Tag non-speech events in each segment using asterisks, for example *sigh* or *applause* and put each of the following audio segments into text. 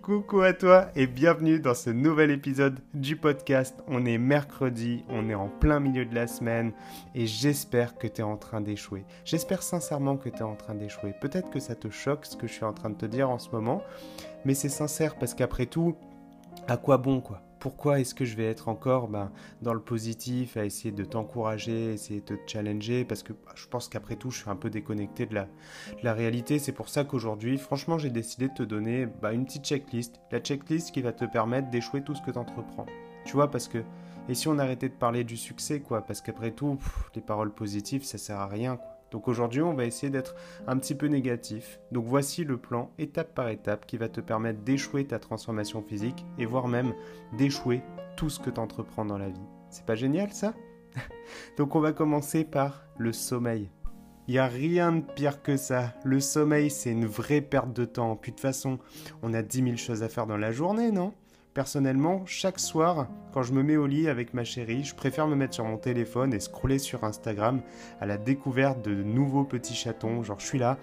Coucou à toi et bienvenue dans ce nouvel épisode du podcast. On est mercredi, on est en plein milieu de la semaine et j'espère que tu es en train d'échouer. J'espère sincèrement que tu es en train d'échouer. Peut-être que ça te choque ce que je suis en train de te dire en ce moment, mais c'est sincère parce qu'après tout, à quoi bon quoi? Pourquoi est-ce que je vais être encore ben, dans le positif, à essayer de t'encourager, essayer de te challenger, parce que bah, je pense qu'après tout, je suis un peu déconnecté de la, réalité. C'est pour ça qu'aujourd'hui, franchement, j'ai décidé de te donner bah, une petite checklist, la checklist qui va te permettre d'échouer tout ce que tu entreprends. Tu vois, parce que, et si on arrêtait de parler du succès, quoi, parce qu'après tout, les paroles positives, ça sert à rien, quoi. Donc aujourd'hui, on va essayer d'être un petit peu négatif. Donc voici le plan étape par étape qui va te permettre d'échouer ta transformation physique et voire même d'échouer tout ce que tu entreprends dans la vie. C'est pas génial ça? *laughs* Donc on va commencer par le sommeil. Il n'y a rien de pire que ça. Le sommeil, c'est une vraie perte de temps. Puis de toute façon, on a 10 000 choses à faire dans la journée, non? Personnellement, chaque soir, quand je me mets au lit avec ma chérie, je préfère me mettre sur mon téléphone et scroller sur Instagram à la découverte de nouveaux petits chatons. Genre, je suis là,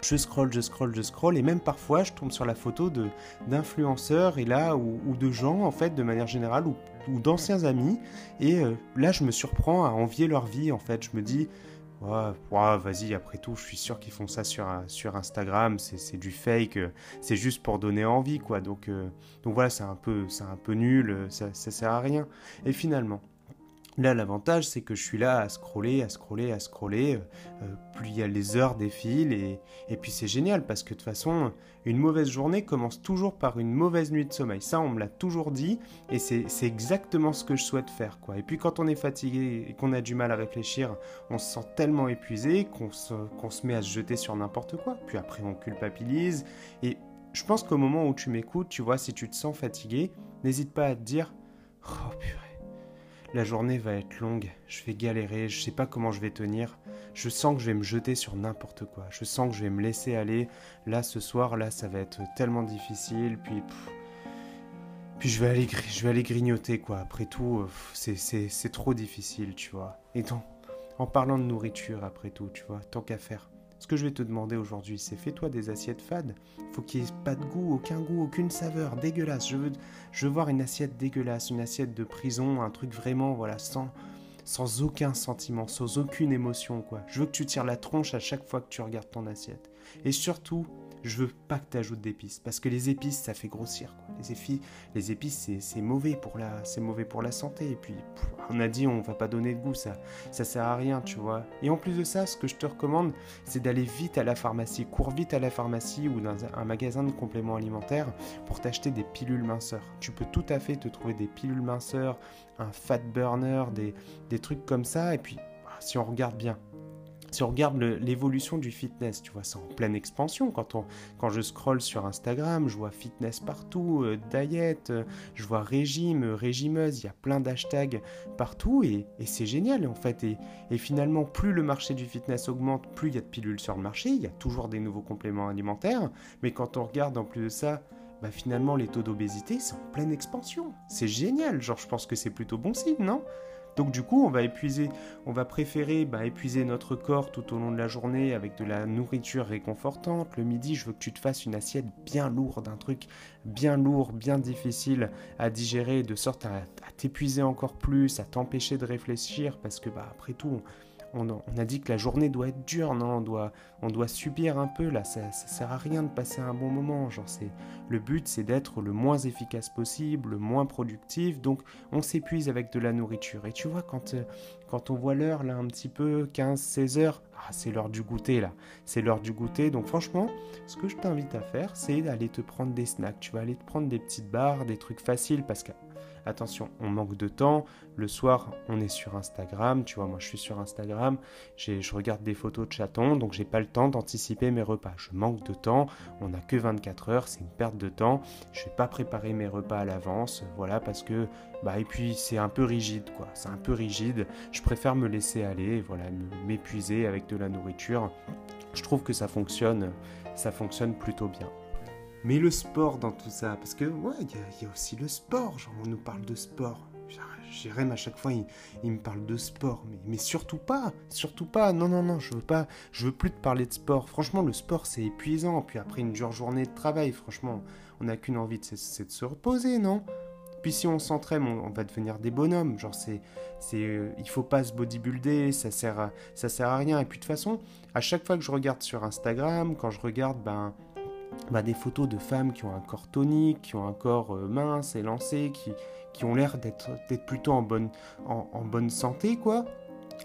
je scroll, je scroll, je scroll, et même parfois je tombe sur la photo de d'influenceurs et là ou, de gens en fait de manière générale ou, d'anciens amis et euh, là je me surprends à envier leur vie en fait. Je me dis Ouais, vas-y, après tout, je suis sûr qu'ils font ça sur, sur Instagram, c'est du fake, c'est juste pour donner envie, quoi. Donc, euh, donc voilà, c'est un, peu, un peu nul, ça, ça sert à rien. Et finalement, Là, l'avantage, c'est que je suis là à scroller, à scroller, à scroller. Euh, plus il y a les heures défilent et, et puis c'est génial parce que de toute façon, une mauvaise journée commence toujours par une mauvaise nuit de sommeil. Ça, on me l'a toujours dit et c'est exactement ce que je souhaite faire. quoi. Et puis quand on est fatigué et qu'on a du mal à réfléchir, on se sent tellement épuisé qu'on se, se met à se jeter sur n'importe quoi. Puis après, on culpabilise. Et je pense qu'au moment où tu m'écoutes, tu vois, si tu te sens fatigué, n'hésite pas à te dire Oh purée la journée va être longue, je vais galérer, je sais pas comment je vais tenir. Je sens que je vais me jeter sur n'importe quoi. Je sens que je vais me laisser aller. Là, ce soir, là, ça va être tellement difficile. Puis, puis je vais aller, je vais aller grignoter quoi. Après tout, c'est trop difficile, tu vois. Et donc, en parlant de nourriture, après tout, tu vois, tant qu'à faire. Ce que je vais te demander aujourd'hui, c'est fais-toi des assiettes fades. Faut qu'il n'y ait pas de goût, aucun goût, aucune saveur, dégueulasse. Je veux, je voir une assiette dégueulasse, une assiette de prison, un truc vraiment, voilà, sans, sans aucun sentiment, sans aucune émotion, quoi. Je veux que tu tires la tronche à chaque fois que tu regardes ton assiette. Et surtout, je veux pas que tu ajoutes d'épices parce que les épices ça fait grossir Les, épices, c'est mauvais pour la mauvais pour la santé et puis on a dit on va pas donner de goût ça ça sert à rien tu vois. Et en plus de ça, ce que je te recommande, c'est d'aller vite à la pharmacie, cours vite à la pharmacie ou dans un magasin de compléments alimentaires pour t'acheter des pilules minceurs. Tu peux tout à fait te trouver des pilules minceurs, un fat burner, des, des trucs comme ça et puis bah, si on regarde bien, si on regarde l'évolution du fitness, tu vois, c'est en pleine expansion. Quand, on, quand je scrolle sur Instagram, je vois fitness partout, euh, diet, euh, je vois régime, régimeuse, il y a plein d'hashtags partout et, c'est génial en fait. Et, et, finalement, plus le marché du fitness augmente, plus il y a de pilules sur le marché, il y a toujours des nouveaux compléments alimentaires. Mais quand on regarde en plus de ça, bah finalement les taux d'obésité, c'est en pleine expansion. C'est génial, genre je pense que c'est plutôt bon signe, non? Donc du coup, on va épuiser, on va préférer bah, épuiser notre corps tout au long de la journée avec de la nourriture réconfortante. Le midi, je veux que tu te fasses une assiette bien lourde, un truc bien lourd, bien difficile à digérer, de sorte à, t'épuiser encore plus, à t'empêcher de réfléchir, parce que bah, après tout, a dit que la journée doit être dure, non on doit, on doit subir un peu, là, ça, ça sert à rien de passer un bon moment. Genre, c'est, le but, c'est d'être le moins efficace possible, le moins productif, donc on s'épuise avec de la nourriture. Et tu vois, quand, euh, quand on voit l'heure, là, un petit peu, 15, 16 heures, ah, c'est l'heure du goûter, là. C'est l'heure du goûter. Donc, franchement, ce que je t'invite à faire, c'est d'aller te prendre des snacks. Tu vas aller te prendre des petites barres, des trucs faciles, parce que attention, on manque de temps. Le soir, on est sur Instagram. Tu vois, moi, je suis sur Instagram. Je regarde des photos de chatons, donc j'ai pas le temps d'anticiper mes repas. Je manque de temps. On n'a que 24 heures. C'est une perte de temps. Je vais pas préparer mes repas à l'avance. Voilà, parce que, bah, et puis c'est un peu rigide, quoi. C'est un peu rigide. Je préfère me laisser aller, voilà, m'épuiser avec de la nourriture. Je trouve que ça fonctionne, ça fonctionne plutôt bien. Mais le sport dans tout ça, parce que ouais, il y, a aussi le sport, genre on nous parle de sport. Jérém à chaque fois il, me parle de sport, mais, surtout pas, surtout pas, non non non, je veux pas, je veux plus te parler de sport. Franchement le sport c'est épuisant, puis après une dure journée de travail, franchement on n'a qu'une envie, c'est de se reposer, non? Puis si on s'entraîne, on, va devenir des bonhommes. Genre, c'est, c'est, euh, il faut pas se bodybuilder, ça sert, ça sert à rien. Et puis de toute façon, à chaque fois que je regarde sur Instagram, quand je regarde ben, ben des photos de femmes qui ont un corps tonique, qui ont un corps euh, mince, élancé, qui, qui ont l'air d'être, plutôt en bonne, en, en bonne santé, quoi.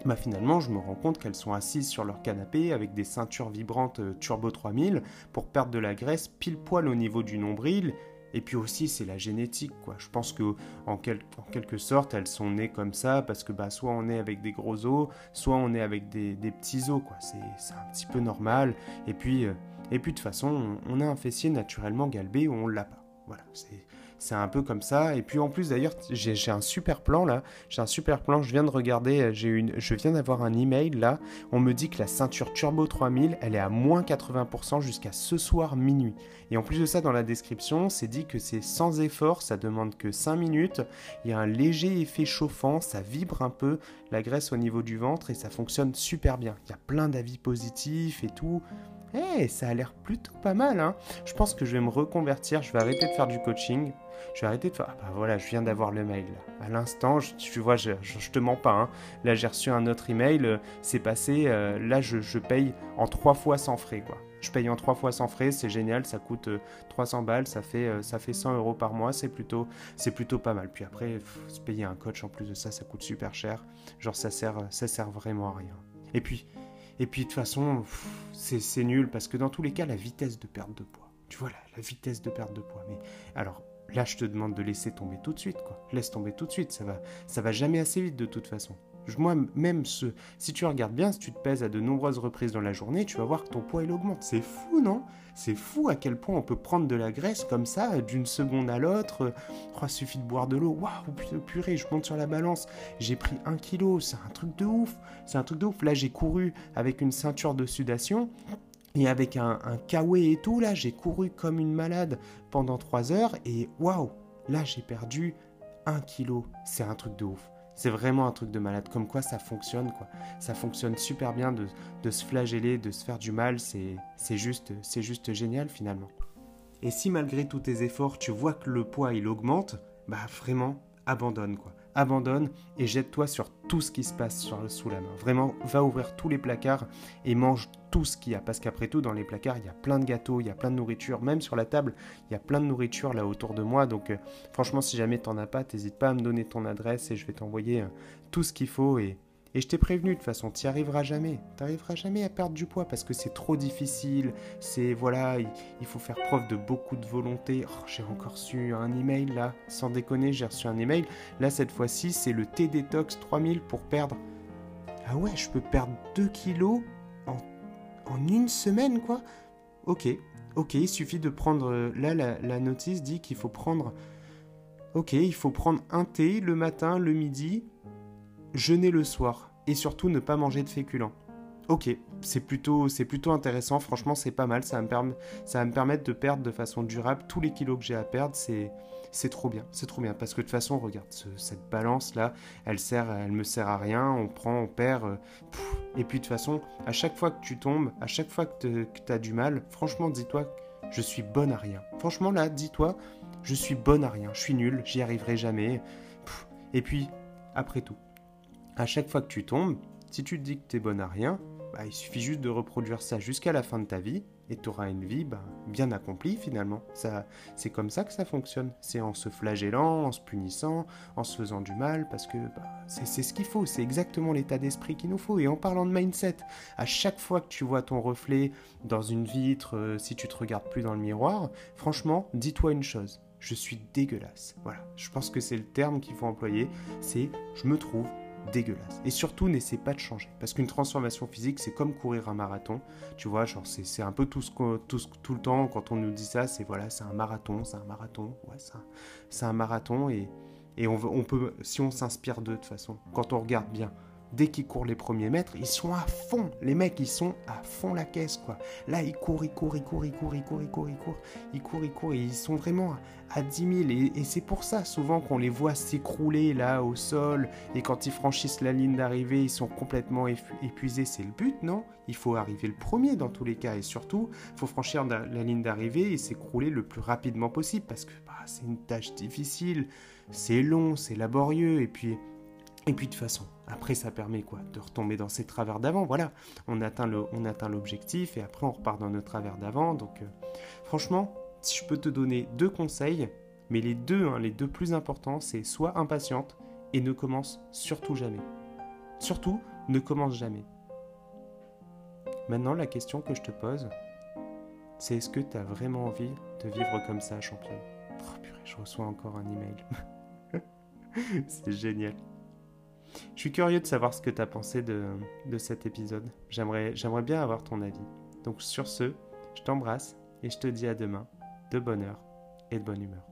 Bah finalement, je me rends compte qu'elles sont assises sur leur canapé avec des ceintures vibrantes euh, Turbo 3000 pour perdre de la graisse pile poil au niveau du nombril et puis aussi, c'est la génétique, quoi. Je pense que en, quelque sorte, elles sont nées comme ça parce que bah, soit on est avec des gros os, soit on est avec des, petits os, quoi. C'est un petit peu normal. Et puis, euh, et puis de toute façon, on, a un fessier naturellement galbé ou on l'a pas. Voilà, c'est c'est un peu comme ça. Et puis en plus d'ailleurs, j'ai un super plan là. J'ai un super plan. Je viens de regarder. Euh, j'ai je viens d'avoir un email là. On me dit que la ceinture Turbo 3000, elle est à moins 80% jusqu'à ce soir minuit. Et en plus de ça, dans la description, c'est dit que c'est sans effort. Ça demande que 5 minutes. Il y a un léger effet chauffant. Ça vibre un peu la graisse au niveau du ventre et ça fonctionne super bien. Il y a plein d'avis positifs et tout. Eh, ça a l'air plutôt pas mal, hein. Je pense que je vais me reconvertir, je vais arrêter de faire du coaching. Je vais arrêter de faire... Ah bah voilà, je viens d'avoir le mail. À l'instant, tu vois, je, te mens pas. Hein. Là, j'ai reçu un autre email, euh, c'est passé. Euh, là, je, paye en trois fois sans frais, quoi. Je paye en trois fois sans frais, c'est génial, ça coûte 300 euh, balles, ça fait, ça fait 100 euros par mois, c'est plutôt, c'est plutôt pas mal. Puis après, se payer un coach en plus de ça, ça coûte super cher. Genre, ça sert, ça sert vraiment à rien. Et puis, et puis de toute façon, c'est nul parce que dans tous les cas, la vitesse de perte de poids. Tu vois, la, vitesse de perte de poids. Mais alors, là, je te demande de laisser tomber tout de suite. Laisse tomber tout de suite, ça va, ça va jamais assez vite de toute façon. Moi, même ce, si tu regardes bien, si tu te pèses à de nombreuses reprises dans la journée, tu vas voir que ton poids il augmente. C'est fou, non? C'est fou à quel point on peut prendre de la graisse comme ça, d'une seconde à l'autre. Oh, il suffit de boire de l'eau. Waouh, purée, je monte sur la balance. J'ai pris un kilo. C'est un truc de ouf. C'est un truc de ouf. Là, j'ai couru avec une ceinture de sudation. Et avec un, un et tout, là, j'ai couru comme une malade pendant 3 heures. Et waouh, là, j'ai perdu un kilo. C'est un truc de ouf. C'est vraiment un truc de malade. Comme quoi ça fonctionne, quoi. Ça fonctionne super bien de, se flageller, de se faire du mal. C'est juste, juste génial finalement. Et si malgré tous tes efforts, tu vois que le poids il augmente, bah vraiment, abandonne quoi abandonne et jette-toi sur tout ce qui se passe sous la main. Vraiment, va ouvrir tous les placards et mange tout ce qu'il y a. Parce qu'après tout, dans les placards, il y a plein de gâteaux, il y a plein de nourriture. Même sur la table, il y a plein de nourriture là autour de moi. Donc euh, franchement, si jamais t'en as pas, t'hésites pas à me donner ton adresse et je vais t'envoyer euh, tout ce qu'il faut et je t'ai prévenu, de toute façon, tu n'y arriveras jamais. Tu n'arriveras jamais à perdre du poids parce que c'est trop difficile. C'est, voilà, il, faut faire preuve de beaucoup de volonté. Oh, j'ai encore reçu un email là, sans déconner, j'ai reçu un email. Là, cette fois-ci, c'est le T-Detox 3000 pour perdre. Ah ouais, je peux perdre 2 kilos en, en une semaine, quoi. Ok, ok, il suffit de prendre. Euh, là, la, la notice dit qu'il faut prendre. Ok, il faut prendre un thé le matin, le midi, jeûner le soir et surtout ne pas manger de féculents. Ok, c'est plutôt, c'est plutôt intéressant, franchement c'est pas mal, ça va, me ça va me permettre de perdre de façon durable tous les kilos que j'ai à perdre, c'est, c'est trop bien, c'est trop bien, parce que de toute façon, regarde, cette balance-là, elle sert, elle me sert à rien, on prend, on perd, euh, et puis de toute façon, à chaque fois que tu tombes, à chaque fois que tu as du mal, franchement dis-toi, je suis bonne à rien. Franchement là, dis-toi, je suis bonne à rien, je suis nul, j'y arriverai jamais, et puis, après tout, à chaque fois que tu tombes, si tu te dis que tu es bonne à rien, bah, il suffit juste de reproduire ça jusqu'à la fin de ta vie et tu auras une vie bah, bien accomplie finalement. Ça, c'est comme ça que ça fonctionne. C'est en se flagellant, en se punissant, en se faisant du mal, parce que bah, c'est, ce qu'il faut. C'est exactement l'état d'esprit qu'il nous faut. Et en parlant de mindset, à chaque fois que tu vois ton reflet dans une vitre, euh, si tu te regardes plus dans le miroir, franchement, dis-toi une chose. Je suis dégueulasse. Voilà. Je pense que c'est le terme qu'il faut employer. C'est je me trouve dégueulasse. Et surtout, n'essaie pas de changer. Parce qu'une transformation physique, c'est comme courir un marathon. Tu vois, genre, c'est un peu tout, ce tout, le temps, quand on nous dit ça, c'est voilà, c'est un marathon, c'est un marathon. Ouais, c'est un, marathon. Et, et on, on peut, si on s'inspire d'eux de toute façon, quand on regarde bien, dès qu'ils courent les premiers mètres, ils sont à fond. Les mecs, ils sont à fond la caisse, quoi. Là, ils courent, ils courent, ils courent, ils courent, ils courent, ils courent, ils courent, ils courent, ils courent, ils sont vraiment à 10 000. Et, c'est pour ça, souvent, qu'on les voit s'écrouler là au sol, et quand ils franchissent la ligne d'arrivée, ils sont complètement épuisés. C'est le but, non? Il faut arriver le premier dans tous les cas, et surtout, il faut franchir la ligne d'arrivée et s'écrouler le plus rapidement possible, parce que bah, c'est une tâche difficile, c'est long, c'est laborieux, et puis et puis de toute façon, après ça permet quoi De retomber dans ses travers d'avant. Voilà, on atteint l'objectif et après on repart dans nos travers d'avant. Donc euh, franchement, si je peux te donner deux conseils, mais les deux, hein, les deux plus importants, c'est soit impatiente et ne commence surtout jamais. Surtout, ne commence jamais. Maintenant, la question que je te pose, c'est est-ce que tu as vraiment envie de vivre comme ça, championne? Oh purée, je reçois encore un email. *laughs* c'est génial. Je suis curieux de savoir ce que tu as pensé de, cet épisode. J'aimerais, j'aimerais bien avoir ton avis. Donc sur ce, je t'embrasse et je te dis à demain de bonne heure et de bonne humeur.